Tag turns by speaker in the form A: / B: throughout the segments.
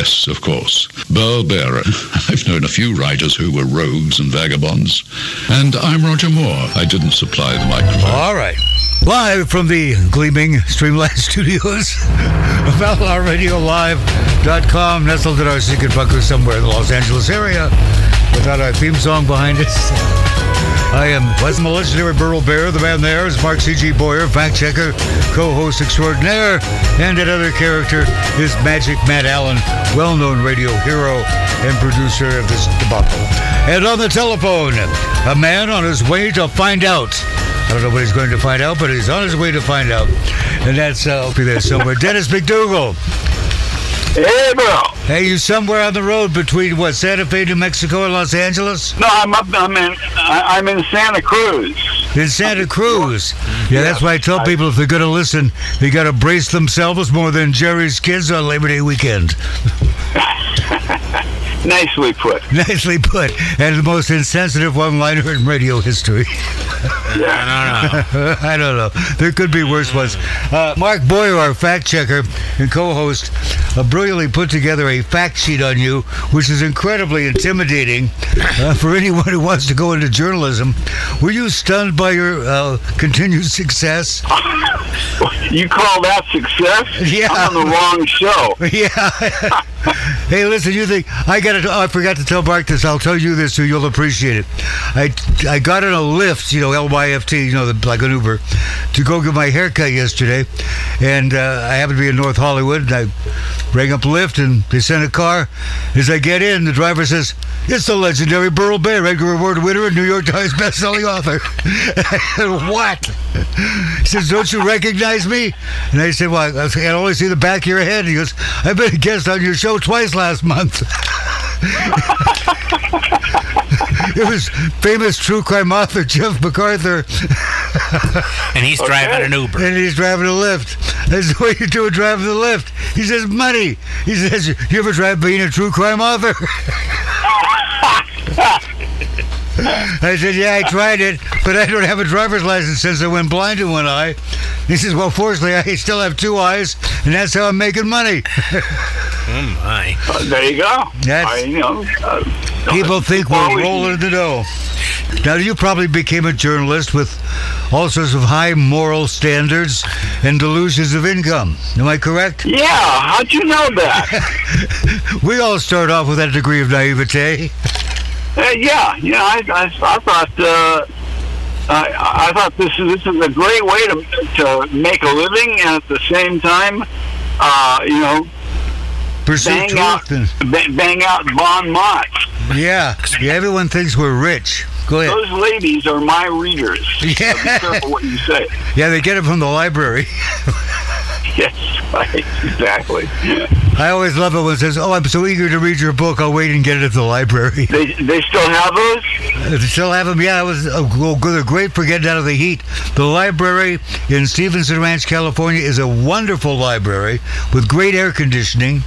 A: Yes, of course. Burl Barer. I've known a few writers who were rogues and vagabonds. And I'm Roger Moore. I didn't supply the microphone.
B: All right. Live from the gleaming Streamline Studios of LRRadioLive.com, nestled in our secret bunker somewhere in the Los Angeles area, without our theme song behind us. I am was the legendary Burl Barer. The man there is Mark C.G. Boyer, fact checker, co-host extraordinaire, and that other character is Magic Matt Allen, well-known radio hero and producer of this debacle. And on the telephone, a man on his way to find out. I don't know what he's going to find out, but he's on his way to find out. And that's, uh, I'll be there somewhere. Dennis McDougal.
C: Hey, bro.
B: Hey, you somewhere on the road between what Santa Fe, New Mexico, and Los Angeles?
C: No, I'm up. I'm in. I- I'm in Santa Cruz.
B: In Santa Cruz. Yeah, that's why I tell people if they're going to listen, they got to brace themselves more than Jerry's kids on Labor Day weekend.
C: Nicely put.
B: Nicely put. And the most insensitive one-liner in radio history.
C: Yeah.
B: I don't know. There could be worse ones. Uh, Mark Boyer, our fact checker and co-host, uh, brilliantly put together a fact sheet on you, which is incredibly intimidating uh, for anyone who wants to go into journalism. Were you stunned by your uh, continued success?
C: You call that success?
B: Yeah.
C: I'm on the wrong show.
B: Yeah. Hey, listen, you think I got to? I forgot to tell Mark this. I'll tell you this, so you'll appreciate it. I I got in a lift, you know, L Y F T, you know, the, like an Uber, to go get my haircut yesterday, and uh, I happened to be in North Hollywood, and I rang up Lyft, and they sent a car. As I get in, the driver says, "It's the legendary Burl Barer, Edgar Award winner and New York Times bestselling author." "What?" He says, "Don't you recognize me?" And I said, "Well, I can only see the back of your head." He goes, "I've been a guest on your show twice last month." it was famous true crime author Jeff MacArthur,
D: And he's driving an Uber.
B: and he's driving a lift. That's the way you do driving the lift. He says, "Money." He says, "You ever tried being a true crime author?" I said, "Yeah, I tried it, but I don't have a driver's license since I went blind in one eye." He says, "Well, fortunately, I still have two eyes, and that's how I'm making money."
D: Oh my.
C: Uh, there you go.
B: That's-
C: I, you know, uh,
B: People think we're
C: always-
B: rolling in the dough. Now, you probably became a journalist with all sorts of high moral standards and delusions of income. Am I correct?
C: Yeah. How'd you know that?
B: We all start off with that degree of naivete.
C: Uh, yeah. Yeah. I, I, I thought. Uh, I, I thought this is this is a great way to to make a living, and at the same time, uh, you know,
B: Pursue
C: bang out.
B: And,
C: bang out bon mot.
B: yeah. yeah, everyone thinks we're rich. Go ahead.
C: Those ladies are my readers.
B: Yeah.
C: So be careful what you say.
B: Yeah, they get it from the library.
C: Yes, right, exactly.
B: I always love it when it says, Oh, I'm so eager to read your book, I'll wait and get it at the library.
C: They they still have those?
B: They still have them. Yeah, it was uh, well, good- they're great for getting out of the heat. The library in Stevenson Ranch, California, is a wonderful library with great air conditioning,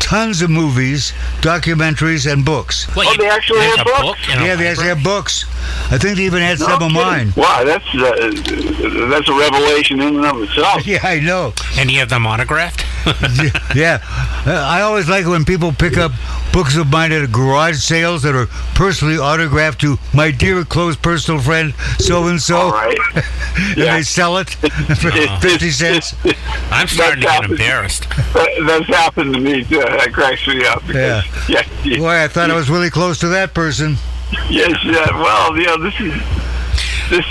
B: tons of movies, documentaries, and books.
D: What,
C: Oh, they actually have books?
D: book
B: Yeah, they actually have books. I think they even had
C: No
B: some of mine.
C: Wow, that's uh, that's a revelation in and of itself.
B: Yeah, I know.
D: And you of them autographed?
B: yeah, I always like when people pick up books of mine at a garage sales that are personally autographed to my dear close personal friend so and so,
C: All right.
B: and
C: Yeah.
B: they sell it for fifty cents.
D: I'm starting to get
C: happens.
D: embarrassed.
C: That, that's happened to me too. That cracks me up. Because, yeah. yeah.
B: Boy, I thought I was really close to that person.
C: Yes. Yeah. Well, you know, this is this.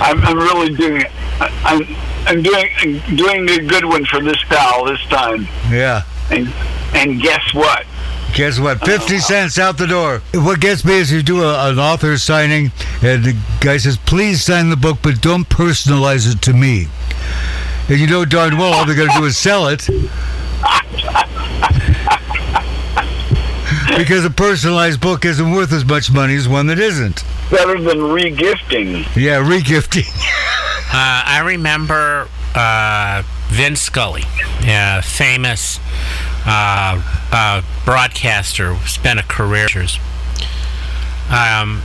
C: I'm, I'm really doing it. I- I'm I'm doing doing the good one for this pal this time.
B: Yeah.
C: And and guess what?
B: Guess what? 50 uh, cents out the door. What gets me is you do a, an author signing, and the guy says, please sign the book, but don't personalize it to me. And you know darn well all they're going to do is sell it. because a personalized book isn't worth as much money as one that isn't.
C: Better than regifting.
B: Yeah, regifting.
D: Uh, I remember uh, Vin Scully, a famous uh, uh, broadcaster, spent a career. Um,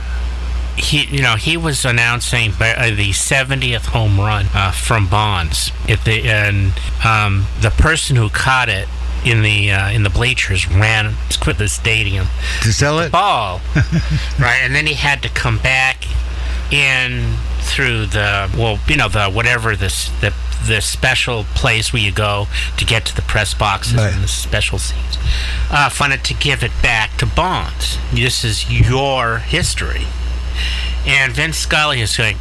D: he, you know, he was announcing uh, the 70th home run uh, from Bonds. If the and um, the person who caught it in the uh, in the bleachers ran to quit the stadium
B: To sell it?
D: ball, right? And then he had to come back in through the well, you know, the whatever this the the special place where you go to get to the press boxes
B: Right.
D: and the special seats. Uh, funded to give it back to Bonds. This is your history. And Vince Scully is going,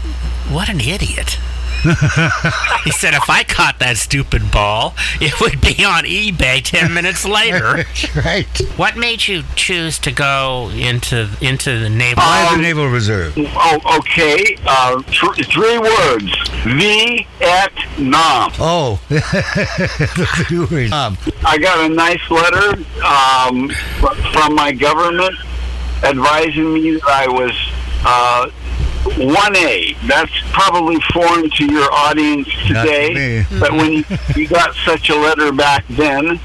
D: "What an idiot." he said, "If I caught that stupid ball, it would be on eBay ten minutes later."
B: right.
D: What made you choose to go into into the naval?
B: Why the
C: Um,
B: Naval Reserve?
C: Oh, okay. Uh, th- three words: Vietnam.
B: Oh. um,
C: I got a nice letter um, from my government advising me that I was uh, 1A. That's probably foreign to your audience
B: to
C: today.
B: me.
C: But when you, you got such a letter back then,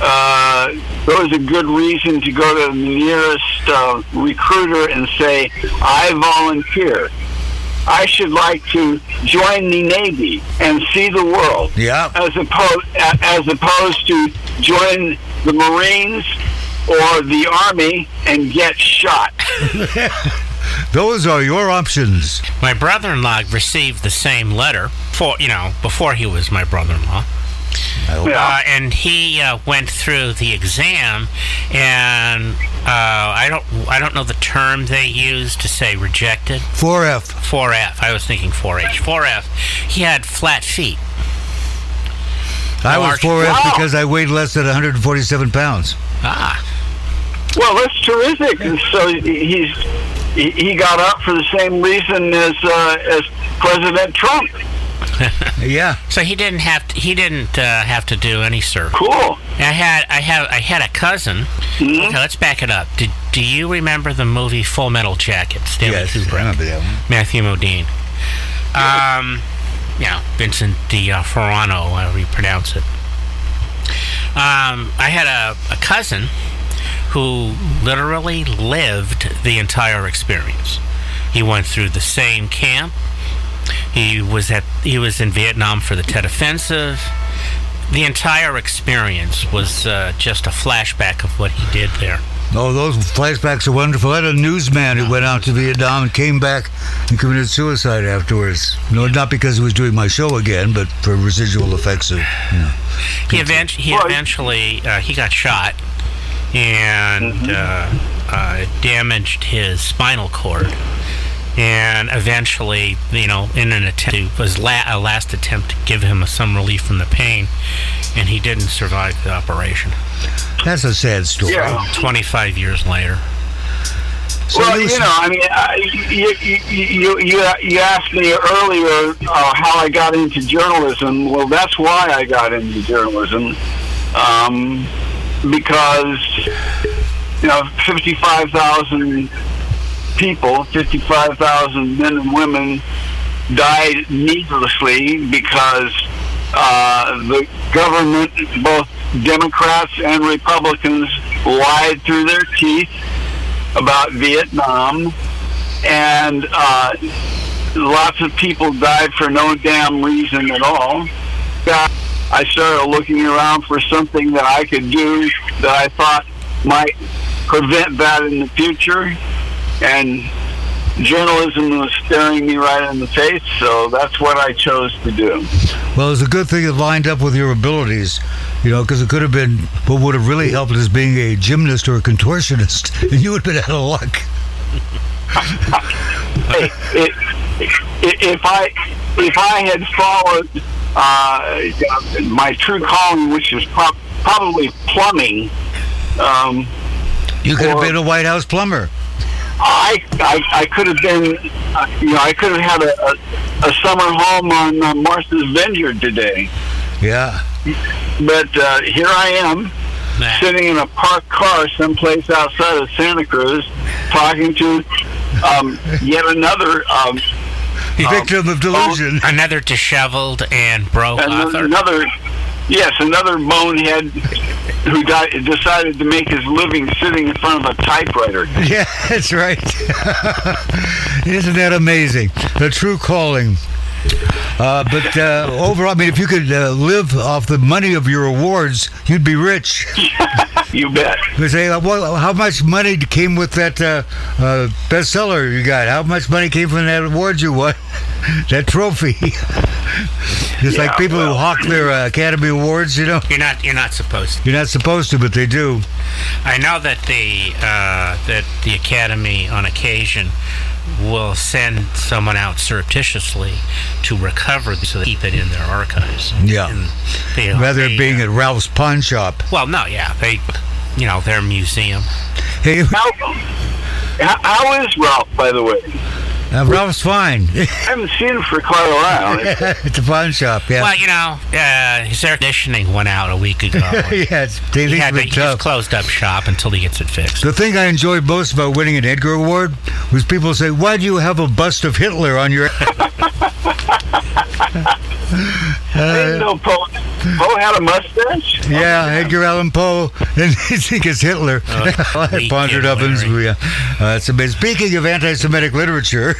C: uh, there was a good reason to go to the nearest uh, recruiter and say, I volunteer. I should like to join the Navy and see the world
B: yeah.
C: as opposed as opposed to join the Marines or the Army and get shot.
B: Those are your options.
D: My brother-in-law received the same letter for you know before he was my brother-in-law,
C: Yeah.
D: uh, and he uh, went through the exam, and uh, I don't I don't know the term they use to say rejected.
B: 4F.
D: 4F. I was thinking 4H. 4F. He had flat feet.
B: I was 4F
C: Wow.
B: because I weighed less than 147 pounds.
D: Ah,
C: Well, that's terrific. And so he's he, he got up for the same reason as uh, as President Trump.
B: Yeah.
D: so he didn't have to, he didn't uh, have to do any service.
C: Cool.
D: I had I have I had a cousin.
C: Mhm.
D: Okay, let's back it up. Did do you remember the movie Full Metal Jacket? Stanley
B: Yes. I remember that one.
D: Matthew Modine. Um, yeah, Vincent Di uh, Ferrano, however you pronounce it. Um, I had a, a cousin who literally lived the entire experience. He went through the same camp. He was at he was in Vietnam for the Tet Offensive. The entire experience was uh, just a flashback of what he did there.
B: Oh, those flashbacks are wonderful. I had a newsman who went out to Vietnam and came back and committed suicide afterwards. No, not because he was doing my show again, but for residual effects of, you know.
D: He, event- he eventually uh, he got shot and uh, uh, damaged his spinal cord. And eventually, you know, in an attempt, it was la- a last attempt to give him some relief from the pain, and he didn't survive the operation.
B: That's a sad story.
C: Yeah.
D: 25 years later.
B: So
C: well,
B: there
C: you know, I mean, I, you, you, you, you, you asked me earlier uh, how I got into journalism. Well, that's why I got into journalism. Um, because, you know, 55,000 people, 55,000 men and women died needlessly because uh, the government, both Democrats and Republicans, lied through their teeth about Vietnam, and uh, lots of people died for no damn reason at all. I started looking around for something that I could do that I thought might prevent that in the future, and journalism was staring me right in the face, so that's what I chose to do.
B: Well, it's a good thing it lined up with your abilities, you know, because it could have been what would have really helped is being a gymnast or a contortionist, and you would have been out of luck.
C: hey, it, if I if I had followed my true calling, which is prob probably plumbing, um,
B: You could have been a White House plumber.
C: I, I I could have been, uh, you know, I could have had a, a, a summer home on uh, Martha's Vineyard today.
B: Yeah.
C: But uh, here I am,
D: Nah.
C: sitting in a parked car someplace outside of Santa Cruz, talking to um, yet another um,
B: Victim of delusion.
D: Another disheveled and broke
C: and
D: author.
C: another yes another bonehead who di- decided to make his living sitting in front of a typewriter
B: Yeah, that's right. Isn't that amazing? The true calling. Uh, but uh, overall, I mean, if you could uh, live off the money of your awards, you'd be rich.
C: You bet.
B: They say, uh, well, how much money came with that uh, uh, bestseller you got? How much money came from that award you won? that trophy. Just like
C: Yeah,
B: people who hawk their uh, Academy Awards, you know.
D: You're not you're not supposed to.
B: You're not supposed to, but they do.
D: I know that the uh, that the Academy on occasion will send someone out surreptitiously to recover so they keep it in their archives.
B: Yeah.
D: And they-
B: Rather
D: they,
B: being
D: uh,
B: at Ralph's pawn shop.
D: well, no, yeah, they, you know, their museum.
B: Hey,
C: How, how, how is Ralph, by the way?
B: Uh, Ralph's fine.
C: I haven't seen him for quite a while.
B: at the pawn shop, yeah.
D: Well, you know, uh, his air conditioning went out a week ago.
B: yeah, it's, they
D: he
B: think
D: had to,
B: it's
D: he
B: tough.
D: closed up shop until he gets it fixed.
B: The thing I enjoyed most about winning an Edgar Award was people say, "Why do you have a bust of Hitler on your?"
C: I didn't know Poe, Poe had a mustache.
B: Yeah, Edgar Allan Poe, and they think it's Hitler.
D: Oh,
B: I pondered
D: Hitler,
B: Ovens. Yeah, uh, it's amazing. Speaking of anti-Semitic literature,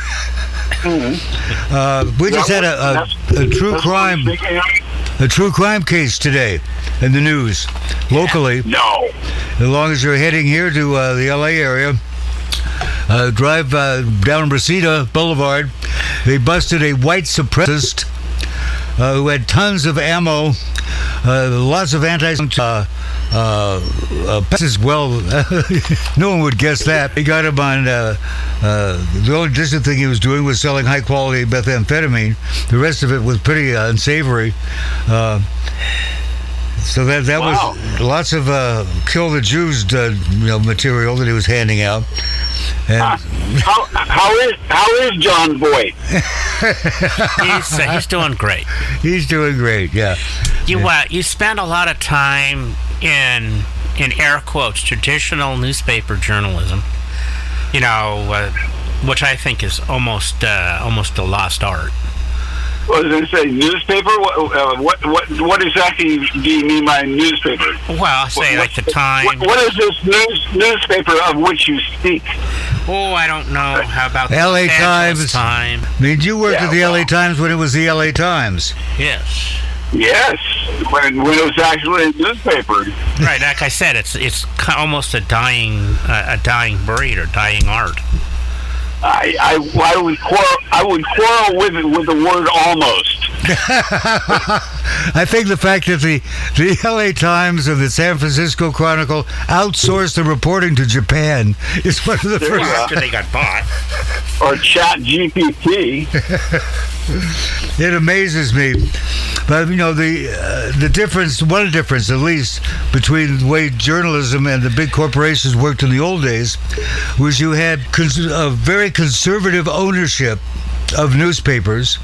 B: uh, we just had a, a, a true
C: That's what I'm
B: crime a true crime case today in the news locally.
C: No.
B: As long as you're heading here to uh, the LA area, uh, drive uh, down Reseda Boulevard. They busted a white supremacist uh, who had tons of ammo, uh, lots of anti. Uh, uh, uh, as well, no one would guess that. They got him on. Uh, uh, the only decent thing he was doing was selling high quality methamphetamine. The rest of it was pretty uh, unsavory. Uh, so that that
C: Wow.
B: was lots of uh, kill the Jews uh, you know material that he was handing out. And
C: How, how is how is John Boyd?
D: He's, uh, he's doing great.
B: he's doing great. Yeah.
D: You uh, you spend a lot of time in in air quotes traditional newspaper journalism. You know, uh, which I think is almost uh, almost a lost art.
C: What does it say? Newspaper? What, uh, what what what exactly do you mean by newspaper?
D: Well, I'll say
C: What-
D: like the time.
C: What, what is this news newspaper of which you speak?
D: Oh, I don't know. How about the
B: LA Times.
D: Angeles Time?
B: I mean, you worked
C: Yeah,
B: at the LA. Times when it was the LA Times.
D: Yes.
C: Yes, when when it was actually a newspaper.
D: Right, like I said, it's it's almost a dying uh, a dying breed or dying art.
C: I, I I would quarrel I would quarrel with it with the word almost.
B: I think the fact that the the LA Times and the San Francisco Chronicle outsourced the reporting to Japan is one of the
C: There
B: first.
D: After they got bought.
C: Or Chat GPT.
B: It amazes me, but you know the uh, the difference, one difference at least between the way journalism and the big corporations worked in the old days, was you had cons- a very conservative ownership of newspapers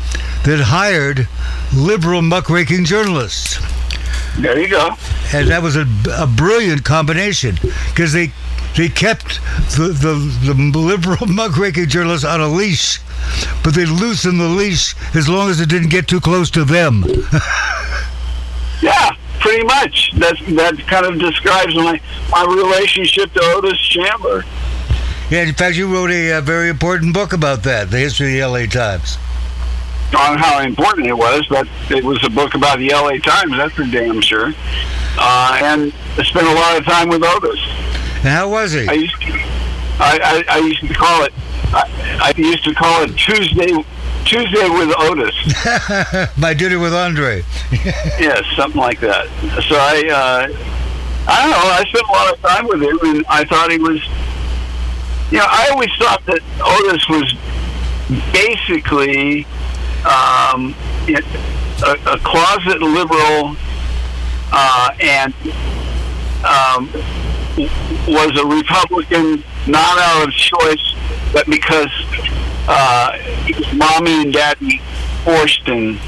B: that hired liberal muckraking journalists.
C: There you go.
B: and that was a, a brilliant combination because they they kept the, the, the liberal muckraking journalists on a leash, but they loosened the leash as long as it didn't get too close to them.
C: Yeah, pretty much. That's that kind of describes my my relationship to Otis Chandler.
B: Yeah, in fact, you wrote a, uh very important book about that, the history of the LA Times.
C: On how important it was, but it was a book about the LA Times, that's for damn sure. Uh, and I spent a lot of time with Otis.
B: And how was he?
C: I used to, I, I, I used to call it, I, I used to call it Tuesday, Tuesday with Otis.
B: My duty with Andre.
C: yes, something like that. So I, uh, I don't know, I spent a lot of time with him, and I thought he was, you know, I always thought that Otis was basically um, a, a closet liberal uh, and um, was a Republican not out of choice, but because uh, mommy and daddy forced him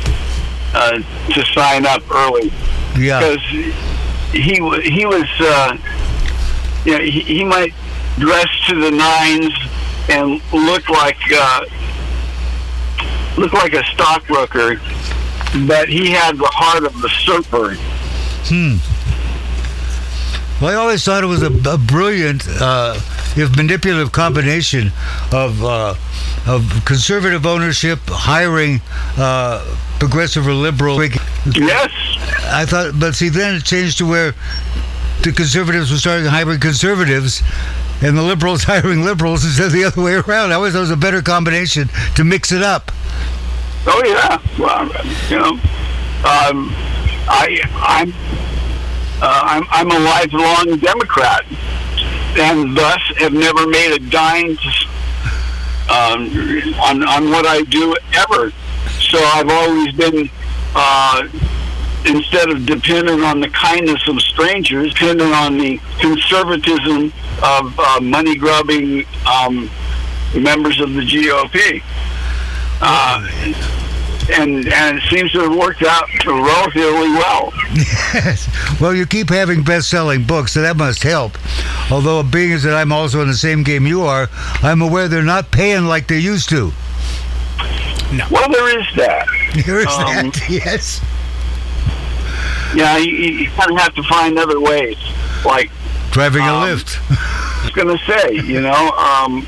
C: uh, to sign up early
B: Yeah.
C: because he he was uh, you know he, he might dress to the nines and look like uh, look like a stockbroker, but he had the heart of the surfer.
B: Well, I always thought it was a, a brilliant uh, if manipulative combination of uh, of conservative ownership hiring uh, progressive or liberal.
C: Yes.
B: I thought, but see, then it changed to where the conservatives were starting to hiring conservatives. And the liberals hiring liberals instead of the other way around. I always thought it was a better combination to mix it up.
C: Oh yeah. Well, you know, um, I I'm uh, I'm I'm a lifelong Democrat, and thus have never made a dime um, on on what I do ever. So I've always been. Uh, Instead of dependent on the kindness of strangers, dependent on the conservatism of uh, money grubbing um, members of the GOP. Uh, and and it seems to have worked out relatively well.
B: Yes. Well, you keep having best-selling books, so that must help. Although, being as that I'm also in the same game you are, I'm aware they're not paying like they used to.
C: Well, there is that.
B: There is
C: Um,
B: that. Yes.
C: Yeah, you, you kind of have to find other ways. Like
B: Driving a
C: Um,
B: lift.
C: I was going to say, you know, um,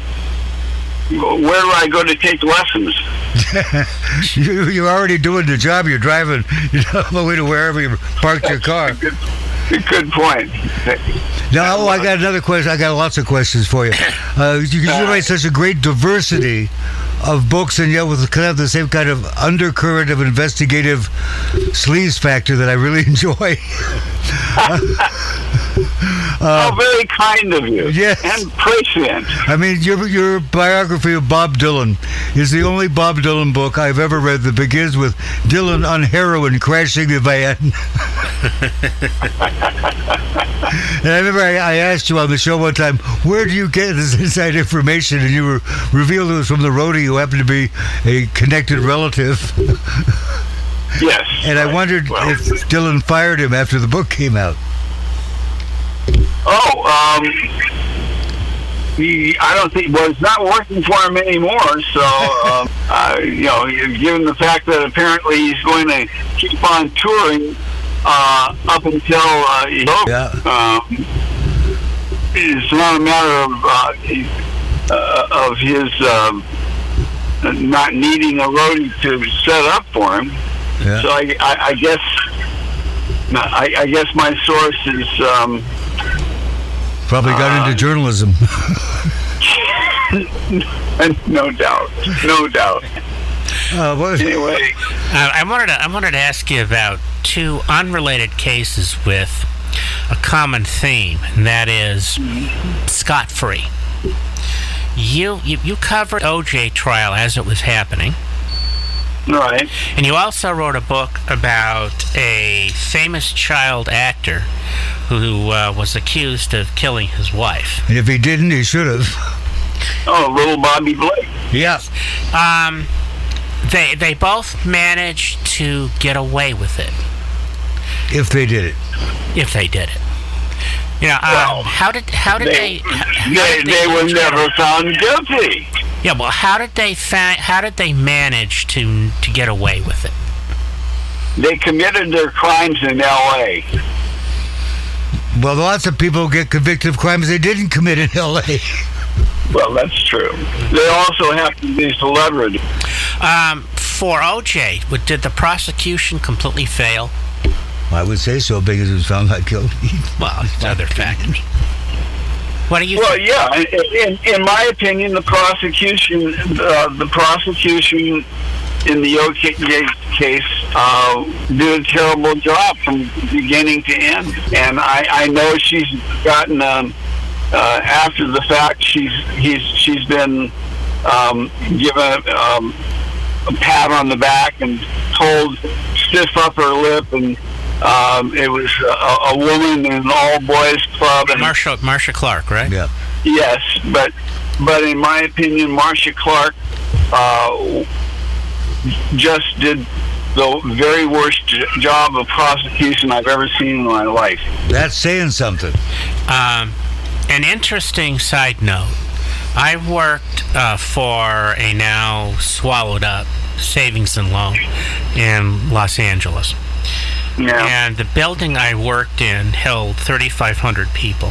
C: where do I go to take lessons?
B: you, you're already doing the job. You're driving you know, all the way to wherever you parked your car.
C: Good, good point.
B: Now, oh, I got another question. I got lots of questions for you. Uh, you, you write such a great diversity of books, and yet with kind of the same kind of undercurrent of investigative sleaze factor that I really enjoy.
C: oh, very kind of you.
B: Uh, yes.
C: And prescient.
B: I mean, your your biography of Bob Dylan is the only Bob Dylan book I've ever read that begins with Dylan on heroin crashing the van. and I remember I, I asked you on the show one time, where do you get this inside information? And you were revealed it was from the roadie who happened to be a connected relative.
C: Yes.
B: And I
C: right.
B: wondered
C: Well,
B: if Dylan fired him after the book came out.
C: Oh, um, he, I don't think. Well, it's not working for him anymore. So, um, uh, you know, given the fact that apparently he's going to keep on touring uh, up until uh, he,
B: Yeah.
C: um, it's not a matter of uh, uh, of his um, not needing a roadie to set up for him.
B: Yeah.
C: So I, I, I guess. I, I guess my source is um,
B: Probably got
C: Uh,
B: into journalism.
C: no doubt, no doubt.
B: Uh, what,
C: Anyway,
D: Uh, I wanted to I wanted to ask you about two unrelated cases with a common theme, and that is scot free. You, you you covered OJ trial as it was happening,
C: Right.
D: and you also wrote a book about a famous child actor who uh, was accused of killing his wife.
B: if he didn't, he should have.
C: Oh, little Bobby Blake.
B: Yeah.
D: Um, they they both managed to get away with it
B: If they did it.
D: if they did it. You know,
C: Well,
D: um, how did how did
C: They,
D: they? how
C: they,
D: did
C: they were never found guilty.
D: Yeah, well, how did they fa- how did they manage to to get away with it?
C: They committed their crimes in L.A.
B: Well, lots of people get convicted of crimes they didn't commit in L.A.
C: Well, that's true. They also have to be celebrities.
D: Um, for OJ, did the prosecution completely fail?
B: I would say so because he was found not guilty.
D: Well, it's other factors. What do you
C: Well,
D: think?
C: yeah. In, in, in my opinion, the prosecution, uh, the prosecution in the OJ case uh, did a terrible job from beginning to end. And I, I know she's gotten um, uh, after the fact. She's he's she's been um, given um, a pat on the back and told stiff up her lip and. Um, it was a, a woman in an all boys club, and
D: Marcia Marcia Clark, right?
B: Yeah.
C: Yes, but but in my opinion, Marcia Clark uh, just did the very worst j- job of prosecution I've ever seen in my life.
B: That's saying something.
D: Um, an interesting side note. I worked uh, for a now swallowed up savings and loan in Los Angeles.
C: Yeah.
D: And the building I worked in held 3,500 people.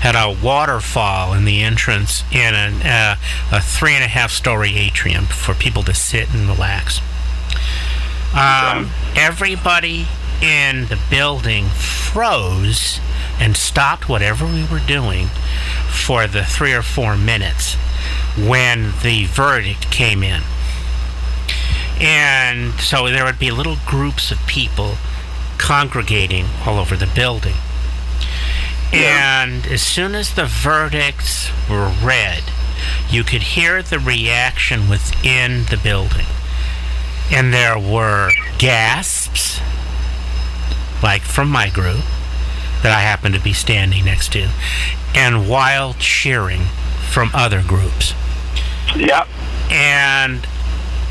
D: had a waterfall in the entrance in a, uh, a three and a half story atrium for people to sit and relax. Um, everybody in the building froze and stopped whatever we were doing for the three or four minutes when the verdict came in. And so there would be little groups of people congregating all over the building.
C: Yeah.
D: And as soon as the verdicts were read, you could hear the reaction within the building. And there were gasps, like from my group, that I happened to be standing next to, and wild cheering from other groups.
C: Yeah.
D: And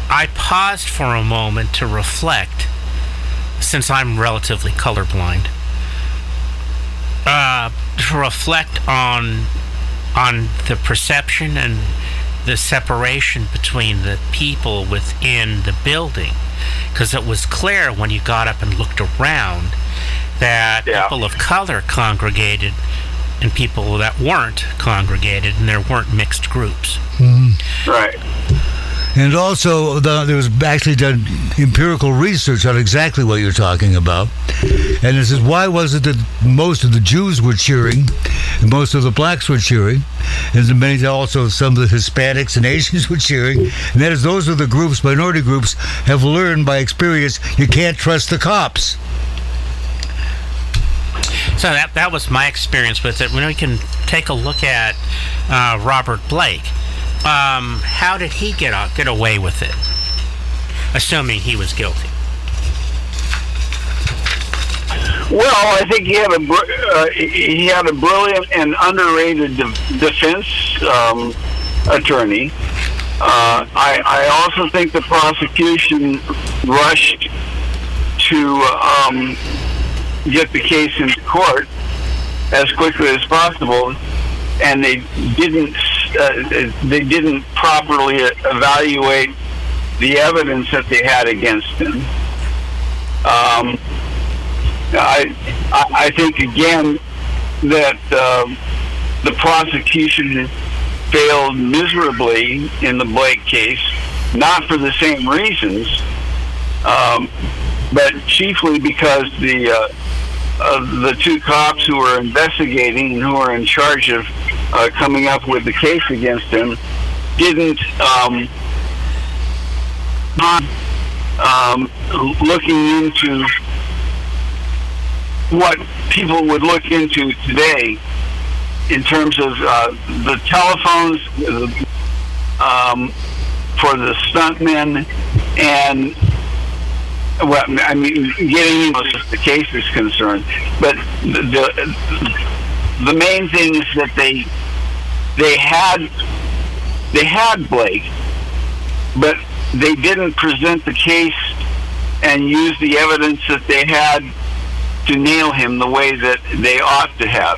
D: I paused for a moment to reflect, since I'm relatively colorblind, uh, to reflect on on the perception and the separation between the people within the building, because it was clear when you got up and looked around that
C: Yeah.
D: people of color congregated and people that weren't congregated, and there weren't mixed groups. Mm-hmm.
C: Right.
B: And also, the, there was actually done empirical research on exactly what you're talking about. And it says, why was it that most of the Jews were cheering, and most of the blacks were cheering, and then many also some of the Hispanics and Asians were cheering? And that is, those are the groups, minority groups, have learned by experience you can't trust the cops.
D: So that that was my experience with it. When we can take a look at uh, Robert Blake, um, how did he get get away with it? Assuming he was guilty.
C: Well, I think he had a uh, he had a brilliant and underrated de- defense um, attorney. Uh, I, I also think the prosecution rushed to um, get the case into court as quickly as possible, and they didn't uh, they didn't properly evaluate the evidence that they had against him. Um, I, I think again that um, the prosecution failed miserably in the Blake case, not for the same reasons, um, but chiefly because the uh, uh, the two cops who were investigating and who were in charge of uh, coming up with the case against him didn't um, not um, looking into what people would look into today in terms of uh, the telephones um, for the stuntmen and well, I mean, getting into the case is concerned, but the, the main thing is that they they had they had Blake, but they didn't present the case and use the evidence that they had to nail him the way that they ought to have.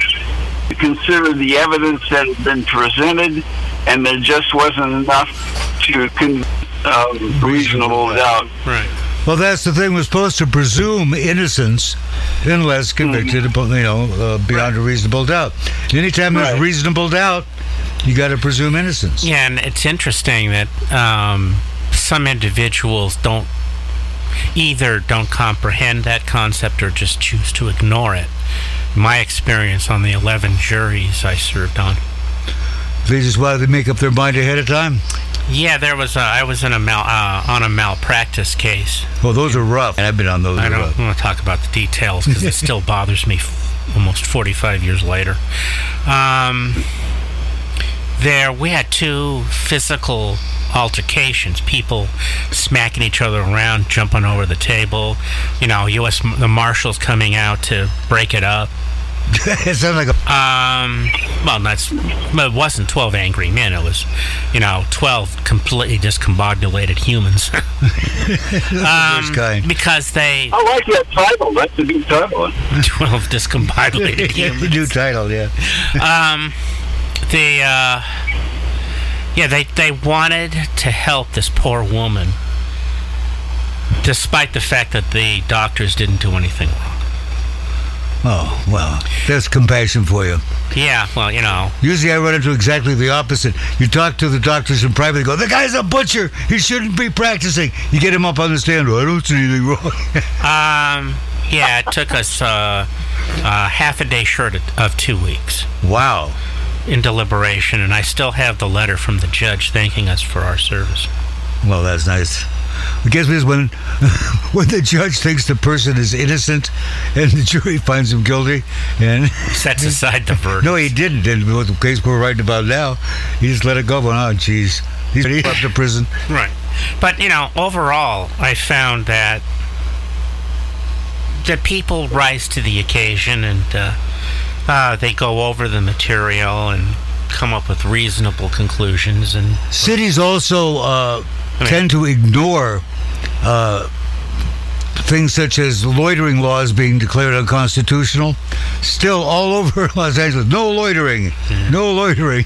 C: Consider the evidence that had been presented, and there just wasn't enough to con- um, reasonable doubt.
D: Right.
B: Well, that's the thing. We're supposed to presume innocence unless convicted, upon you know, uh, beyond a reasonable doubt. Anytime there's reasonable doubt, you got to presume innocence.
D: Yeah, and it's interesting that um, some individuals don't either don't comprehend that concept or just choose to ignore it. My experience on the 11 juries I served on.
B: They just why they make up their mind ahead of time.
D: Yeah, there was a, I was in a mal, uh, on a malpractice case.
B: Well, those are rough. And I've been on those.
D: I don't want to talk about the details because it still bothers me f- almost 45 years later. Um, there, we had two physical altercations. People smacking each other around, jumping over the table. You know, U.S. the marshals coming out to break it up.
B: it sounds like a.
D: Um, well, that's well, it wasn't twelve angry men. It was, you know, twelve completely discombobulated humans. um, because they
C: I like that title. That's a good title.
D: twelve discombobulated humans.
B: New title, yeah.
D: Um, the uh, yeah, they they wanted to help this poor woman, despite the fact that the doctors didn't do anything wrong.
B: Oh, well, there's compassion for you.
D: Yeah, well, you know,
B: Usually I run into exactly the opposite. You talk to the doctors in private, they go, the guy's a butcher. He shouldn't be practicing. You get him up on the stand, "Oh, I don't see anything wrong.
D: um, yeah, it took us uh, uh, half a day short of, of two weeks
B: wow.
D: in deliberation, and I still have the letter from the judge thanking us for our service.
B: Well, that's nice. I guess is when when the judge thinks the person is innocent and the jury finds him guilty and
D: Sets aside the verdict.
B: no he didn't and with the case we're writing about now he just let it go going oh jeez he's left to prison
D: Right. But, you know, overall, I found that that people rise to the occasion and uh, uh, they go over the material and come up with reasonable conclusions. And
B: cities also uh,
D: mean-
B: tend to ignore uh, things such as loitering laws being declared unconstitutional. Still, all over Los Angeles, no loitering, no loitering.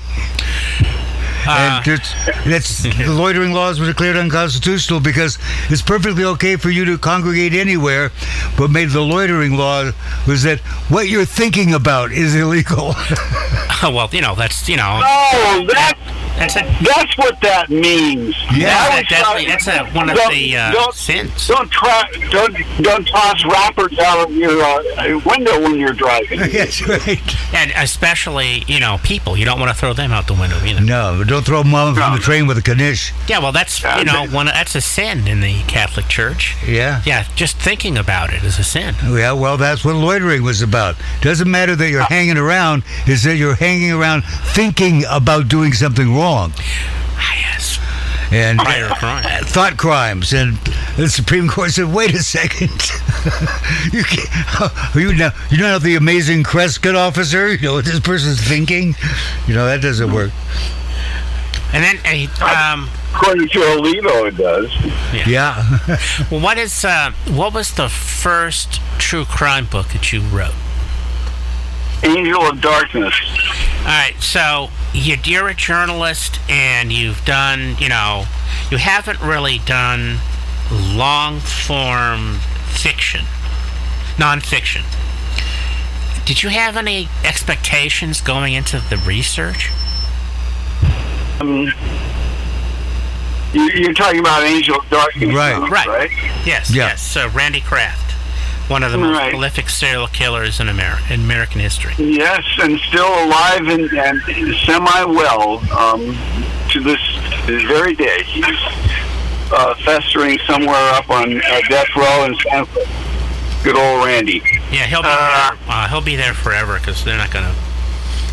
D: uh,
B: and it's, that's the loitering laws were declared unconstitutional because it's perfectly okay for you to congregate anywhere, but made the loitering law was that what you're thinking about is illegal.
D: well, you know, that's, you know,
C: Oh, that
D: that's a
C: that's what that means.
B: Yeah,
C: I
D: that
C: was
D: definitely,
C: trying-
D: that's a, one of
C: Don't-
D: the uh,
C: don't-
D: sins.
C: Don't try, don't don't toss wrappers out of your uh, window when you're driving.
B: That's right.
D: And especially, you know, people. You don't want to throw them out the window either.
B: No, don't throw mom from
C: No.
B: the train with a knish.
D: Yeah, well, that's, you know, one that's a sin in the Catholic Church.
B: Yeah.
D: Yeah, just thinking about it is a sin.
B: Yeah, well, that's what loitering was about. Doesn't matter that you're hanging around, is that you're hanging around thinking about doing something wrong.
D: Ah, yes.
B: And
D: Prior crime.
B: thought crimes. And the Supreme Court said, wait a second. you can't, are you now, you're not the amazing Prescott officer? You know what this person's thinking? You know, that doesn't work.
D: And then, uh, um,
C: According to Alito, it does.
B: Yeah.
D: well, what is, uh, what was the first true crime book that you wrote?
C: Angel of Darkness.
D: All right, so you- you're a journalist and you've done, you know, you haven't really done long form fiction, nonfiction. Did you have any expectations going into the research?
C: Um, you- you're talking about Angel of Darkness,
B: Right.
D: Right.
C: right?
D: Yes,
B: Yeah.
D: yes. So Randy Kraft, one of the most
C: Right.
D: prolific serial killers in, Ameri- in American history.
C: Yes, and still alive and, and semi well um, to this, this very day. He's uh, festering somewhere up on uh, death row in Sanford. Good old Randy.
D: Yeah, he'll be
C: Uh,
D: there. Uh, he'll be there forever because they're not going to.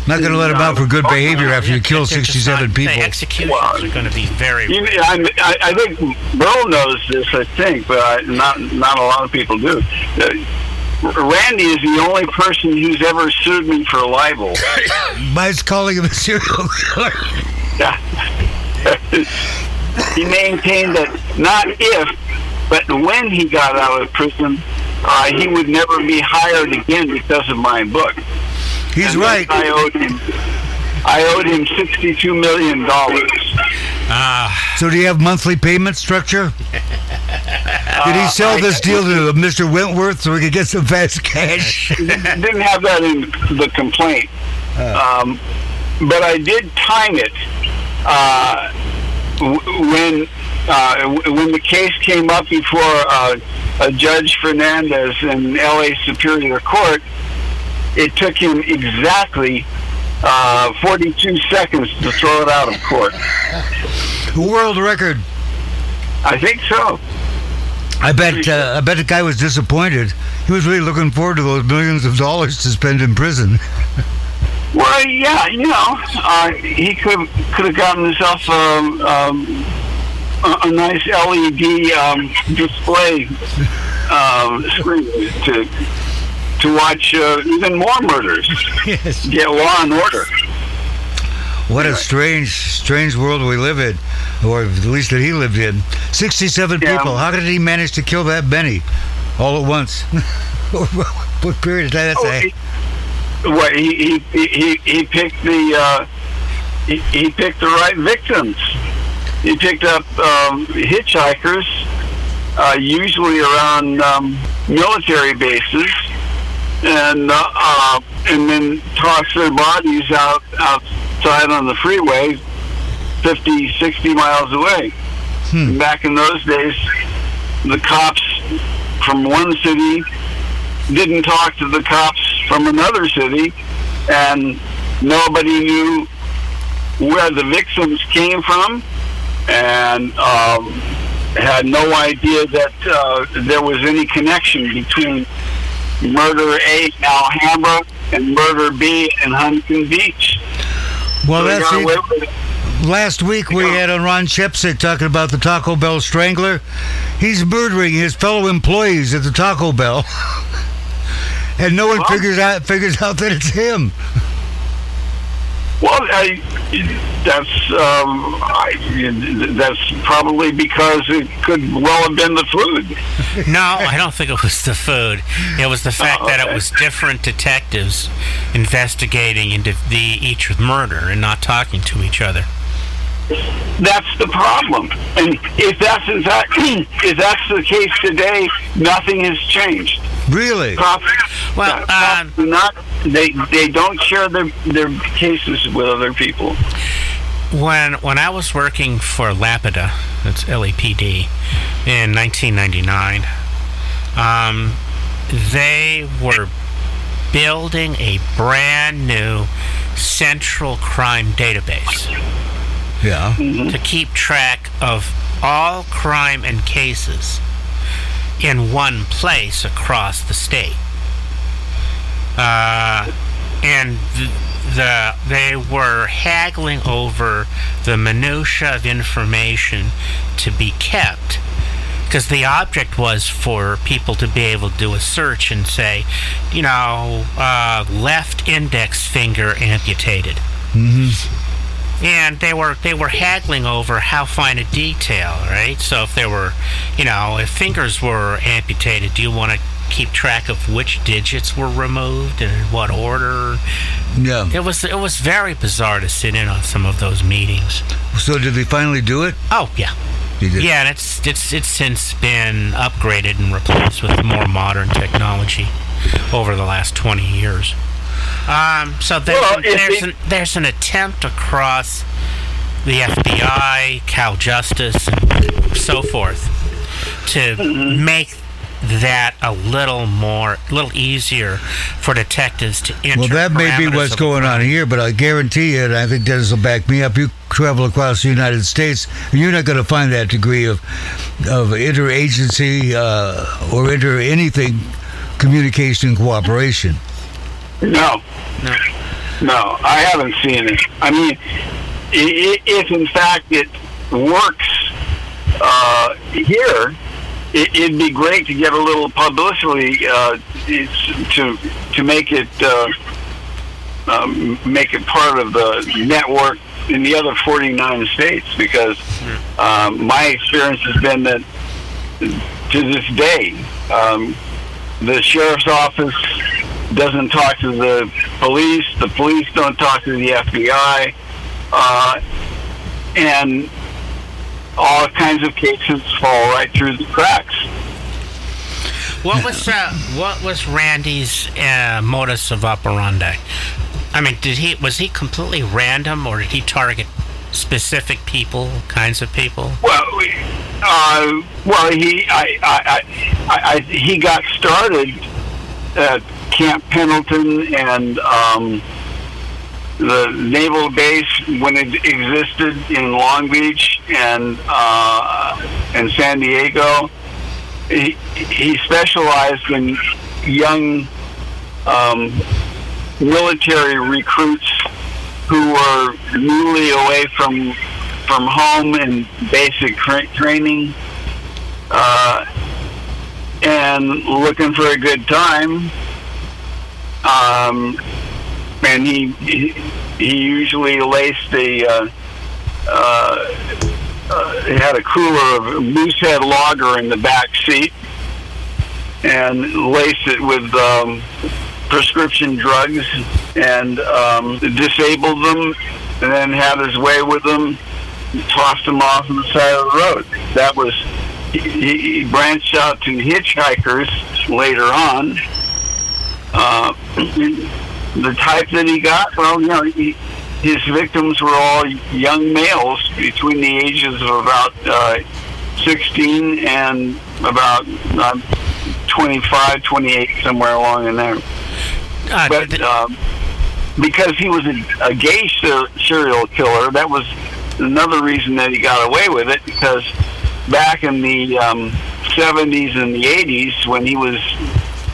B: Not going to let him out for good behavior after you kill 67 people.
D: The executions
C: Well,
D: are going to be very.
C: You, I, I, I think Burl knows this, I think, but I, not not a lot of people do. Uh, Randy is the only person who's ever sued me for libel.
B: Mine's calling him a serial killer.
C: Yeah. he maintained that not if, but when he got out of prison, uh, he would never be hired again because of my book.
B: He's
C: And
B: right.
C: I owed him. I owed him sixty-two million dollars.
D: Ah,
B: So do you have monthly payment structure? Did he sell
C: I-
B: this deal to Mr. Wentworth so we could get some fast cash?
C: didn't have that in the complaint, um, but I did time it uh, w- when uh, w- when the case came up before uh, uh, Judge Fernandez in L.A. Superior Court. It took him exactly uh, 42 seconds to throw it out of court.
B: World record.
C: I think so.
B: I bet. Uh, I bet the guy was disappointed. He was really looking forward to those millions of dollars to spend in prison.
C: Well, yeah, you know, uh, he could could have gotten himself um, um, a, a nice LED um, display um, screen to to watch uh, even more murders.
B: yes.
C: Get law and order.
B: What a strange, strange world we live in, or at least that he lived in. Sixty-seven
C: Yeah.
B: people. How did he manage to kill that many, all at once? what period of time? That's
C: Oh, he, what he he, he he picked the uh, he, he picked the right victims. He picked up um, hitchhikers, uh, usually around um, military bases, and uh, uh, and then toss their bodies out outside on the freeway, 50, 60 miles away. Back in those days, the cops from one city didn't talk to the cops from another city, and nobody knew where the victims came from, and um, had no idea that uh, there was any connection between murder A in Alhambra and murder B in Huntington Beach.
B: Well,
C: So
B: that's
C: got
B: it.
C: away with it.
B: Last week we had on Ron Shepsick talking about the Taco Bell strangler. He's murdering his fellow employees at the Taco Bell, and no one
C: Well-
B: figures out figures out that it's him.
C: Well, I, that's um, I, that's probably because it could well have been the food.
D: No, I don't think it was the food. It was the fact
C: Oh,
D: that it was different detectives investigating into the each with murder and not talking to each other.
C: That's the problem. And if that's in fact if that's the case today, nothing has changed.
B: Really?
C: Cops,
D: Well,
C: yeah, cops
D: um,
C: not they they don't share their their cases with other people.
D: When when I was working for Lapida, that's LAPD, in 1999, um, they were building a brand new central crime database
B: Yeah.
D: to keep track of all crime and cases in one place across the state. Uh, and the, the they were haggling over the minutia of information to be kept. Because the object was for people to be able to do a search and say, you know, uh, left index finger amputated. And they were they were haggling over how fine a detail, right? So if there were, you know, if fingers were amputated, do you want to keep track of which digits were removed and in what order?
B: Yeah.
D: It was it was very bizarre to sit in on some of those meetings.
B: So did they finally do it?
D: Oh yeah, yeah, and it's it's it's since been upgraded and replaced with more modern technology over the last twenty years. Um, so there's,
C: Well,
D: an, there's, an, there's an attempt across the FBI, Cal Justice, and so forth to
C: Mm-hmm.
D: make that a little more, a little easier for detectives to enter.
B: Well, that may be what's going on here, but I guarantee you, and I think Dennis will back me up. You travel across the United States, and you're not going to find that degree of of interagency uh, or inter anything communication and cooperation.
C: No,
D: No.
C: no, I haven't seen it. I mean, i- i- if in fact it works uh, here, it, it'd be great to get a little publicity uh, to to make it uh, um, make it part of the network in the other 49 states. Because um, my experience has been that to this day, um, the sheriff's office doesn't talk to the police. The police don't talk to the FBI, uh, and all kinds of cases fall right through the cracks.
D: What was uh, what was Randy's uh, modus of operandi? I mean, did he was he completely random, or did he target specific people, kinds of people?
C: Well, uh, well, he I, I, I, I, he got started at Camp Pendleton and um, the naval base when it existed in Long Beach and uh, and San Diego. He, he specialized in young um, military recruits who were newly away from from home and basic tra- training uh, and looking for a good time. Um, and he, he he usually laced a uh, uh, uh, had a cooler of Moosehead Lager in the back seat and laced it with um, prescription drugs and um, disabled them and then had his way with them tossed them off on the side of the road. That was he, he branched out to hitchhikers later on, Uh, the type that he got, well, you know, he, his victims were all young males between the ages of about uh, 16 and about uh, 25, 28, somewhere along in there.
D: Uh,
C: But
D: th-
C: um, because he was a, a gay ser- serial killer, that was another reason that he got away with it. Because back in the um, 70s and the 80s, when he was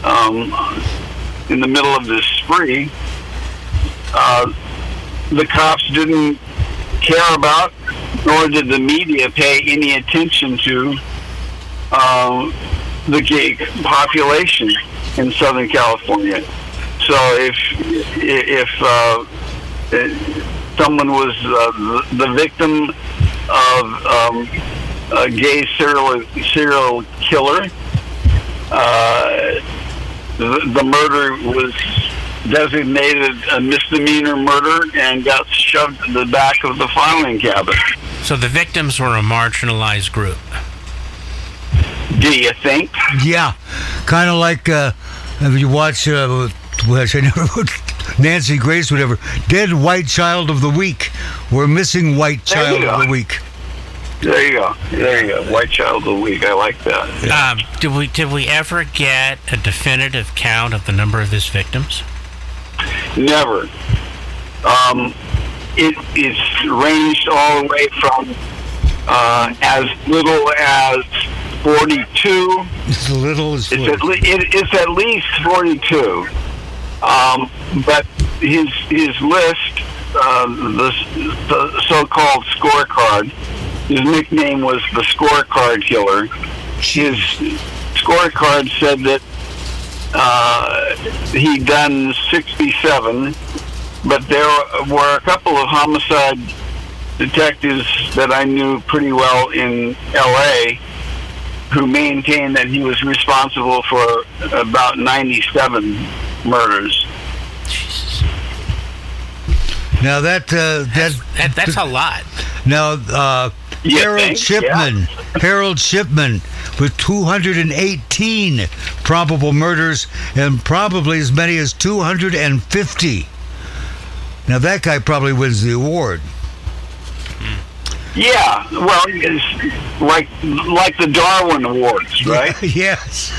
C: um, in the middle of this spree, uh, the cops didn't care about, nor did the media pay any attention to um, the gay population in Southern California. So if if uh, someone was uh, the the victim of um, a gay serial serial killer, uh, the, the murder was designated a misdemeanor murder and got shoved to the back of the filing cabinet.
D: so the victims were a marginalized group.
C: Do you think?
B: Yeah, kind of like uh, if you watch, uh, which I never Nancy Grace, whatever, Dead White Child of the Week, or Missing White Child of the Week.
C: There you go. There you go. White child of the week. I like that.
D: Um, did we did we ever get a definitive count of the number of his victims?
C: Never. Um, it, it's ranged all the way from uh, as little as 42.
B: It's a little as
C: It's at, le- it, it's at least 42. Um, but his his list, uh, the, the so-called scorecard, his nickname was the scorecard killer. His scorecard said that uh, he'd done 67, but there were a couple of homicide detectives that I knew pretty well in L.A. who maintained that he was responsible for about 97 murders.
D: Jesus,
B: now that uh, that
D: that, that's a lot.
B: now uh, Harold
C: think?
B: Shipman, Harold Shipman, with 218 probable murders and probably as many as 250. Now that guy probably wins the award.
C: Yeah, well, it's like like the Darwin Awards, right?
B: yes.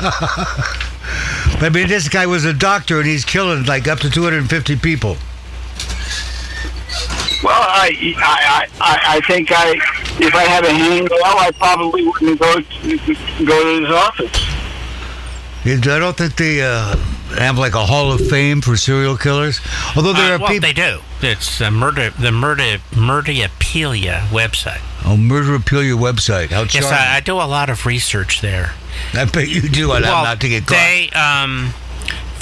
B: but I mean, this guy was a doctor and he's killing like up to 250 people.
C: Well, I, I, I, I think I, if I had a handle, I probably wouldn't go to, go to his office.
B: I don't think they uh, have like a Hall of Fame for serial killers. Although there
D: Uh,
B: are
D: well,
B: people.
D: they do. It's the murder the murder Murdiapelia website.
B: oh, Murder Appeal website. How
D: Yes,
B: charming.
D: I, I do a lot of research there.
B: I bet you do. And I'm not to get caught.
D: they um,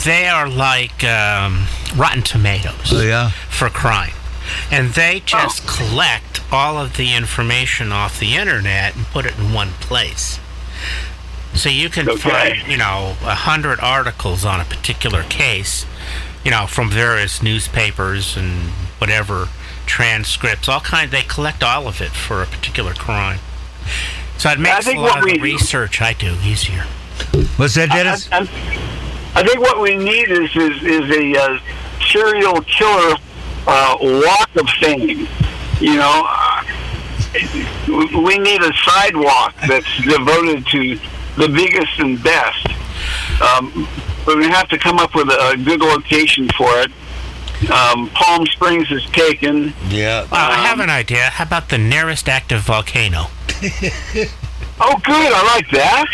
D: they are like um, Rotten Tomatoes
B: oh, yeah.
D: for crime, and they just collect all of the information off the internet and put it in one place. So you can
C: Okay.
D: find, you know, a hundred articles on a particular case, you know, from various newspapers and whatever transcripts, all kind. They collect all of it for a particular crime. So it makes a lot of the
C: we-
D: research I do easier.
B: What's that, Dennis?
C: I, I, I think what we need is is, is a uh, serial killer uh, walk of fame. You know, uh, we need a sidewalk that's devoted to the biggest and best. Um, but we have to come up with a, a good location for it. Um, Palm Springs is taken.
B: yeah.
D: Well, I have
C: Um,
D: an idea. How about the nearest active volcano?
C: Oh, good. I like that.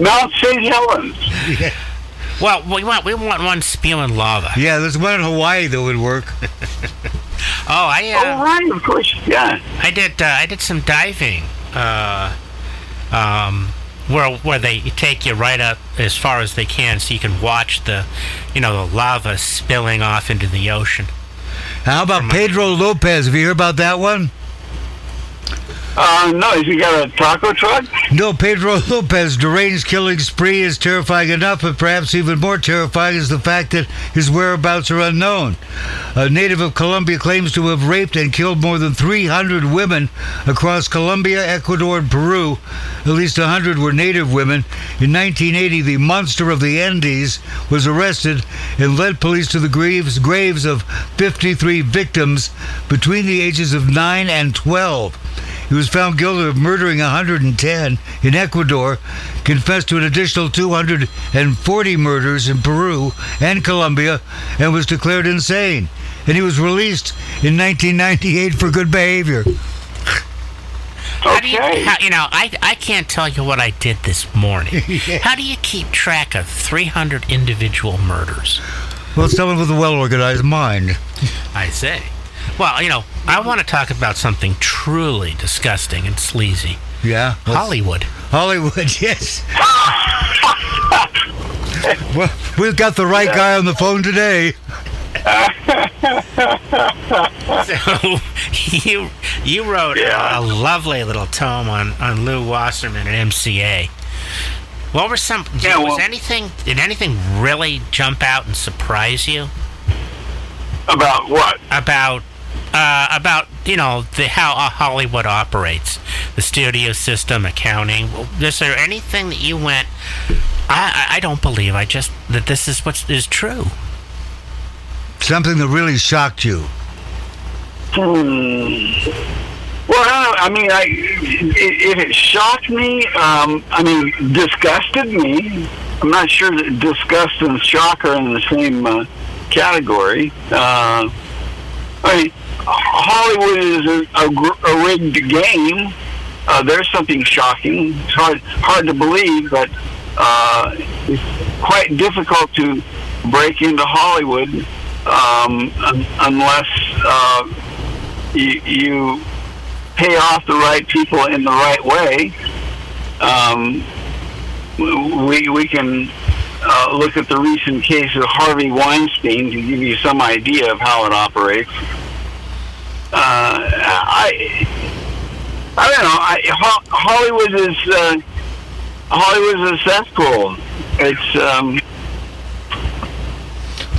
C: Mount St. Helens.
D: Well, we want we want one spewing lava.
B: Yeah, there's one in Hawaii that would work.
D: Oh, I
C: Oh,
D: uh,
C: right. Of course. Yeah.
D: I did uh, I did some diving. Uh, um, where where they take you right up as far as they can, so you can watch the, you know, the lava spilling off into the ocean.
B: How about Pedro Lopez? Have you heard about that one?
C: Uh, no, has he got a taco truck?
B: No, Pedro Lopez deranged killing spree is terrifying enough, but perhaps even more terrifying is the fact that his whereabouts are unknown. A native of Colombia claims to have raped and killed more than 300 women across Colombia, Ecuador, and Peru. At least 100 were native women. In 1980, the monster of the Andes was arrested and led police to the graves, graves of 53 victims between the ages of 9 and 12. He was found guilty of murdering 110 in Ecuador, confessed to an additional 240 murders in Peru and Colombia, and was declared insane. And he was released in 1998 for good behavior.
D: How do you,
C: Okay.
D: how, you know, I, I can't tell you what I did this morning. How do you keep track of 300 individual murders?
B: Well, someone with a well organized mind.
D: I say. Well, you know, I want to talk about something truly disgusting and sleazy.
B: Yeah. What's-
D: Hollywood.
B: Hollywood, yes. well, we've got the right guy on the phone today.
D: So you you wrote
C: Yeah.
D: a, lovely little tome on, on Lew Wasserman at MCA. What were some?
C: Yeah,
D: was
C: well-
D: anything? Did anything really jump out and surprise you
C: About what?
D: about uh, about you know the how uh, Hollywood operates, the studio system, accounting? Is there anything that you went? I, I I don't believe. I just that this is what is true.
B: Something that really shocked you.
C: Hmm. Well, I I mean, I, if it shocked me, um, I mean, disgusted me. I'm not sure that disgust and shock are in the same uh, category. Uh, I mean, Hollywood is a, a, a rigged game. Uh, there's something shocking. It's hard hard to believe, but uh, it's quite difficult to break into Hollywood um, unless uh, you, you pay off the right people in the right way. Um, we we can uh, look at the recent case of Harvey Weinstein to give you some idea of how it operates. Uh, I I don't know. I, Ho- Hollywood is uh, Hollywood is a cesspool. It's um,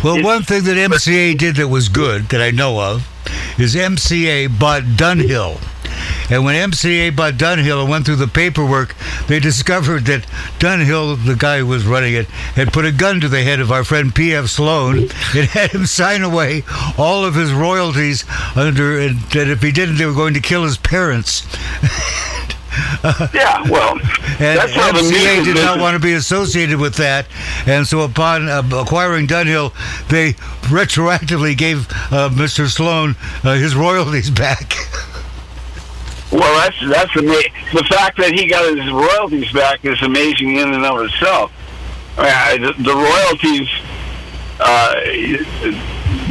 B: Well,
C: It's-
B: one thing that MCA did that was good that I know of is MCA bought Dunhill. And when MCA bought Dunhill and went through the paperwork, they discovered that Dunhill, the guy who was running it, had put a gun to the head of our friend P.F. Sloan and had him sign away all of his royalties under, and that if he didn't, they were going to kill his parents.
C: yeah. Well,
B: And
C: that's how
B: MCA did not want to be associated with that, and so upon uh, acquiring Dunhill, they retroactively gave uh, Mr. Sloan uh, his royalties back.
C: Well, that's that's amazing. The fact that he got his royalties back is amazing in and of itself. I mean, the, the royalties, uh,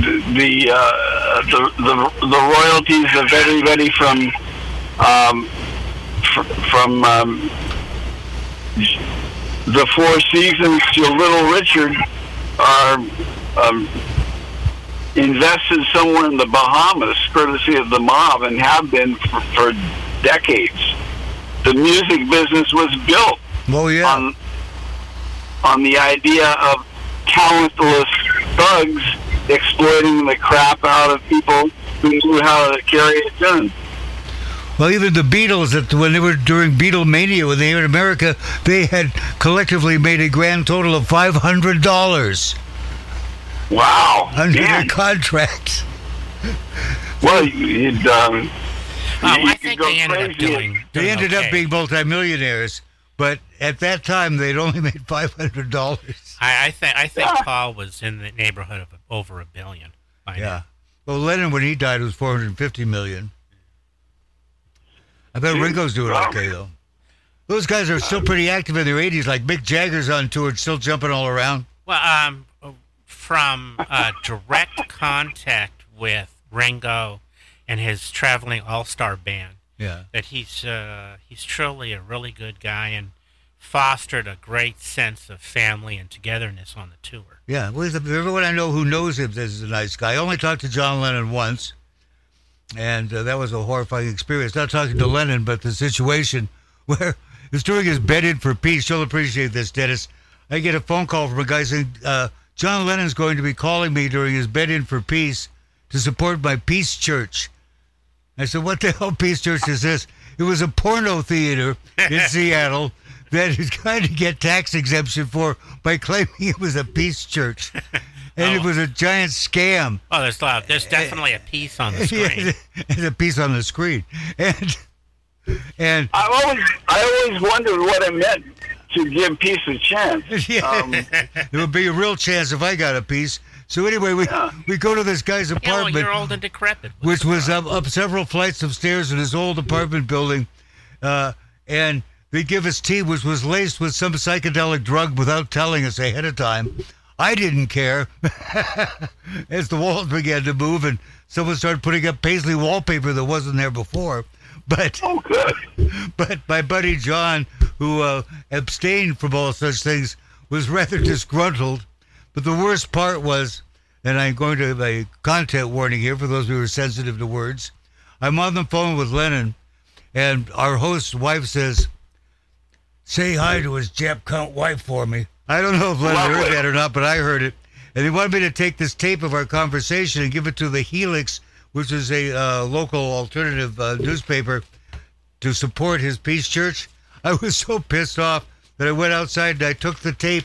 C: the the, uh, the the the royalties of everybody from um, fr- from um, the Four Seasons to Little Richard are um, invested somewhere in the Bahamas, courtesy of the mob, and have been for, for decades. The music business was built
B: Oh yeah,
C: on on the idea of talentless thugs exploiting the crap out of people who knew how to carry a gun.
B: well even the Beatles, that when they were during Beatlemania when they were in America, they had collectively made a grand total of five hundred dollars
C: Wow!
B: under their contracts.
C: Well, you'd, um,
D: Oh,
C: you
D: I
C: could
D: think they ended up
C: crazy.
D: doing.
B: They ended
D: okay.
B: up being multimillionaires, but at that time they'd only made five hundred dollars.
D: I, I think I think
C: Yeah.
D: Paul was in the neighborhood of over a billion. by now.
B: Yeah. Well, Lennon, when he died, was 450 million. I bet
C: Dude,
B: Ringo's doing
C: wow.
B: okay, though. Those guys are still pretty active in their 80s, like Mick Jagger's on tour, still jumping all around.
D: Well, um, from uh, direct contact with Ringo and his traveling all-star band,
B: Yeah.
D: that he's uh, he's truly a really good guy and fostered a great sense of family and togetherness on the tour.
B: Yeah. Well, everyone I know who knows him is a nice guy. I only talked to John Lennon once. and uh, that was a horrifying experience. Not talking to Lennon, but the situation where it's during his bed in for peace. You'll appreciate this, Dennis. I get a phone call from a guy saying uh, John Lennon's going to be calling me during his bed in for peace to support my peace church. I said, "What the hell, peace church is this?" It was a porno theater in Seattle that he's trying to get tax exemption for by claiming it was a peace church. And it
D: Oh.
B: was a giant scam.
D: Oh, there's uh, there's definitely a piece on the screen.
B: There's a piece on the screen. And and
C: I always, I always wondered what it meant to give peace a chance.
B: yeah,
C: Um,
B: there would be a real chance if I got a piece. So anyway, we
C: Yeah.
B: we go to this guy's
D: Yeah, well,
B: apartment.
D: you're old and decrepit.
B: which was up, up several flights of stairs in his old apartment building. Uh, and they give us tea, which was laced with some psychedelic drug without telling us ahead of time. I didn't care. As the walls began to move and someone started putting up paisley wallpaper that wasn't there before. But
C: oh, good.
B: but my buddy John, who uh, abstained from all such things, was rather disgruntled. But the worst part was, and I'm going to have a content warning here for those who are sensitive to words. I'm on the phone with Lennon, and our host's wife says, "Say hi to his Jap cunt wife for me." I don't know if Lennon heard that or not, but I heard it. And they wanted me to take this tape of our conversation and give it to the Helix, which is a uh, local alternative uh, newspaper, to support his peace church. I was so pissed off that I went outside and I took the tape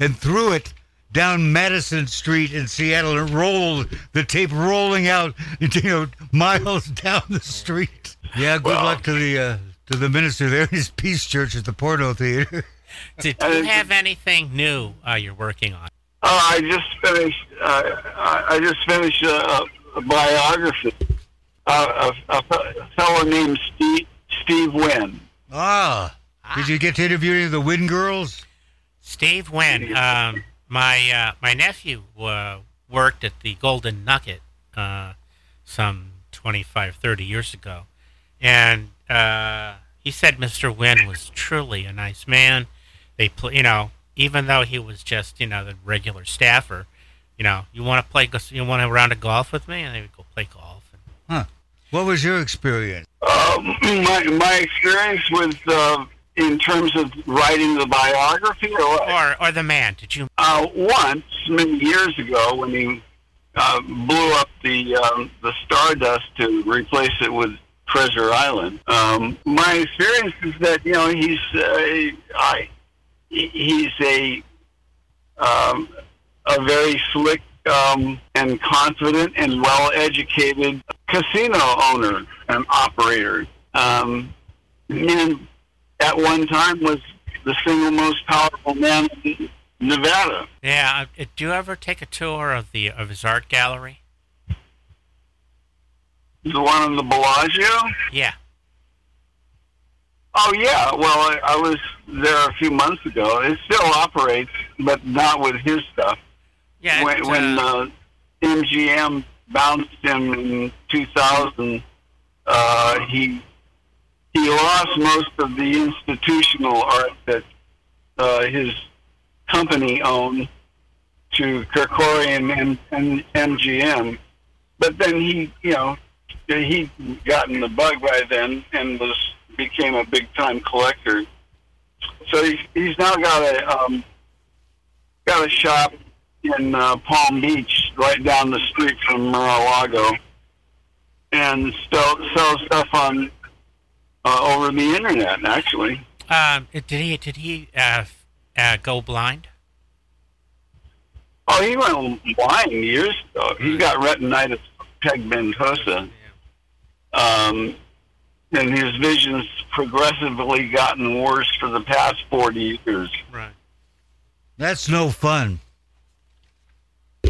B: and threw it down Madison Street in Seattle and rolled the tape rolling out, you know, miles down the street. Yeah, good
C: Well-
B: luck to the uh, to the minister there in his peace church at the porno theater.
D: Did you have anything new uh, you're working on?
C: Uh, I just finished. Uh, I I just finished a, a biography. Uh, a, a fellow named Steve Steve Wynn.
B: Ah, did you get to interview any of the Wynn girls?
D: Steve Wynn, um, my uh, my nephew uh, worked at the Golden Nugget uh, some 25, 30 years ago, and uh, he said Mr. Wynn was truly a nice man. They, pl- you know, even though he was just you know the regular staffer, you know, you want to play, you want to round of golf with me, and they would go play golf. And,
B: What was your experience?
C: Uh, my my experience with uh, in terms of writing the biography, or
D: or or the man, did you?
C: uh, once many years ago when he uh, blew up the um, the Stardust to replace it with Treasure Island. Um, my experience is that you know he's uh, I, he's a um, a very slick um, and confident and well educated casino owner and operator. Um, and at one time was the single most powerful man in Nevada.
D: Yeah, uh, do you ever take a tour of the of his art gallery?
C: The one in the Bellagio?
D: Yeah.
C: Oh yeah. Well, I, I was there a few months ago. It still operates, but not with his stuff.
D: Yeah,
C: when
D: it,
C: when
D: uh,
C: uh, MGM bounced him in 2000, uh, he he lost most of the institutional art that uh, his company owned to Kerkorian and, and MGM. But then he, you know, he'd gotten the bug by then and was became a big time collector. So he's, he's now got a um, got a shop in uh, Palm Beach, right down the street from Mar-a-Lago, and sell sell stuff on uh, over the internet. Actually,
D: um, did he did he uh, uh, go blind?
C: oh, he went blind years ago. He got retinitis pigmentosa, um, and his vision's progressively gotten worse for the past forty years.
D: Right.
B: That's no fun.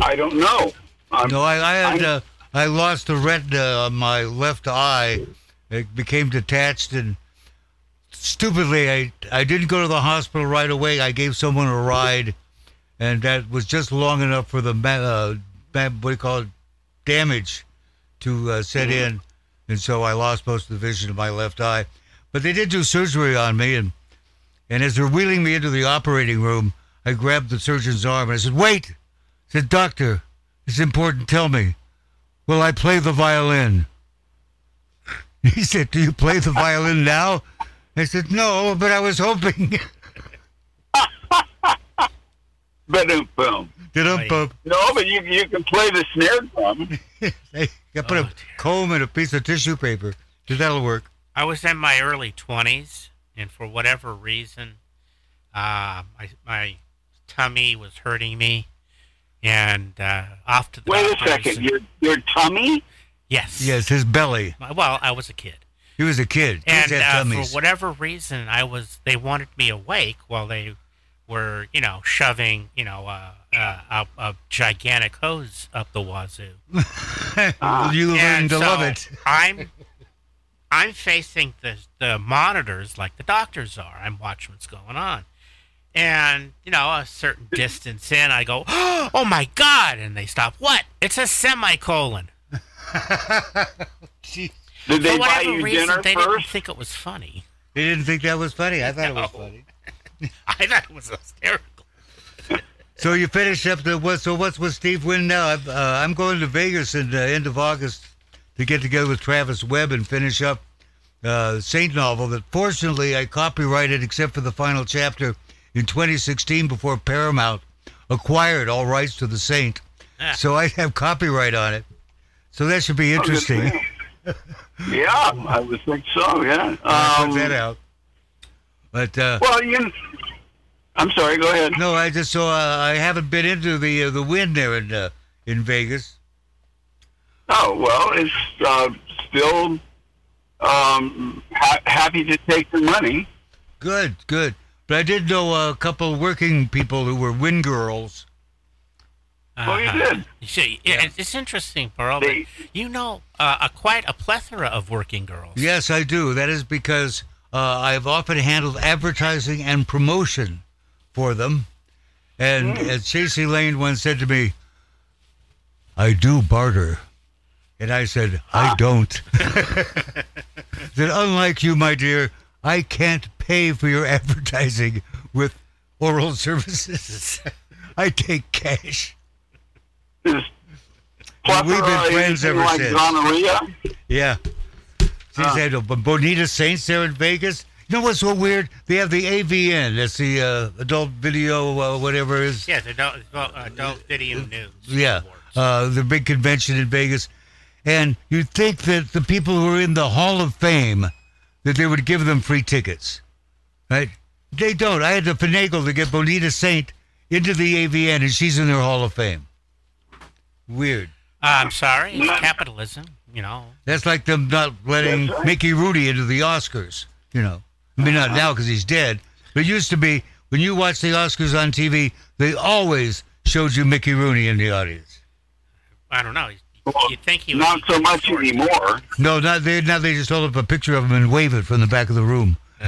C: I don't know. Um,
B: No, I, I had uh, I lost the retina on my left eye. It became detached, and stupidly, I I didn't go to the hospital right away. I gave someone a ride, and that was just long enough for the uh, what do you call it damage to uh, set in, and so I lost most of the vision of my left eye. But they did do surgery on me, and and as they're wheeling me into the operating room, I grabbed the surgeon's arm and I said, "Wait!" I said, "Doctor, it's important. Tell me, will I play the violin?" He said, "Do you play the violin now?" I said, "No, but I was hoping."
C: But um, boom.
B: Did
D: Oh,
C: No, but you you can play the snare drum.
B: I put
D: Oh,
B: a
D: dear.
B: comb and a piece of tissue paper. That'll work.
D: I was in my early 20s, and for whatever reason, uh, my, my tummy was hurting me, and uh, off to the
C: Wait a second.
D: and-
C: Your your tummy?
D: yes.
B: Yes, his belly.
D: My- Well, I was a kid.
B: He was a kid. Kids
D: and
B: had
D: uh, for whatever reason, I was. They wanted me awake while they were, you know, shoving, you know, uh, uh, a, a gigantic hose up the wazoo.
B: you learned
D: and
B: to
D: so
B: love it.
D: I'm, I'm facing the the monitors like the doctors are. I'm watching what's going on, and you know, a certain distance in, I go, "Oh my god!" And they stop. What? It's a semicolon.
C: Did they
D: For
C: buy you
D: reason,
C: dinner
D: they didn't
C: first?
D: think it was funny.
B: They didn't think that was funny. I thought it was
D: No.
B: funny.
D: I thought it was hysterical.
B: So you finish up the what? So what's with Steve Wynn now? I'm, uh, I'm going to Vegas in the end of August to get together with Travis Webb and finish up uh, Saint novel that fortunately I copyrighted except for the final chapter in 2016 before Paramount acquired all rights to the Saint.
D: Ah.
B: So I have copyright on it. So that should be interesting.
C: Yeah, I would think so. Yeah.
B: I'll put that
C: Um,
B: out. But uh,
C: well, you. I'm sorry. Go ahead.
B: no, I just so uh, I haven't been into the uh, the Wynn there in uh, in Vegas.
C: Oh well, it's uh, still um, ha- happy to take the money.
B: Good, good. But I did know a couple working people who were Wynn girls.
C: Oh, you
D: Uh-huh.
C: did.
D: You see, yeah, it's- it's interesting, Burl. But
C: They-
D: you know, uh, a quite a plethora of working girls.
B: Yes, I do. That is because uh, I've often handled advertising and promotion for them. And as Chasey Lain once said to me, I do barter. And I said, I don't. that unlike you, my dear, I can't pay for your advertising with oral services. I take cash.
C: Is
B: And we've been
C: plethora
B: friends
C: anything
B: ever
C: like
B: since.
C: gonorrhea?
B: Yeah. She's
C: Huh.
B: had Bonita Saints there in Vegas. You know what's so weird? They have the AVN. That's the uh, adult video, uh, whatever it is.
D: Yeah, the adult, adult video news.
B: Yeah. Uh, the big convention in Vegas. And you'd think that the people who are in the Hall of Fame, that they would give them free tickets. Right? They don't. I had to finagle to get Bonita Saint into the AVN, and she's in their Hall of Fame. Weird.
D: Uh, I'm sorry, it's capitalism. You know,
B: That's like them not letting
C: right.
B: Mickey Rooney into the Oscars. You know, I mean not now because he's dead, but it used to be when you watch the Oscars on TV, they always showed you Mickey Rooney in the audience.
D: I don't know.
C: Well,
D: You'd think he would
C: Not so much
D: short.
C: anymore.
B: No, not they. Now they just hold up a picture of him and wave it from the back of the room.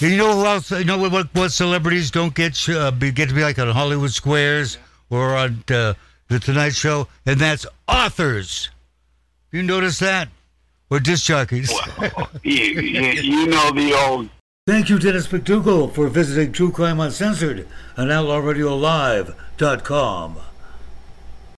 B: you know who else? You know what? What, what celebrities don't get uh, be, get to be like on Hollywood Squares or on uh, the Tonight Show, and that's authors. You notice that? Or disc jockeys.
C: you, you, you know the old
B: Thank you, Dennis McDougal, for visiting True Crime Uncensored on OutlawRadioLive.com.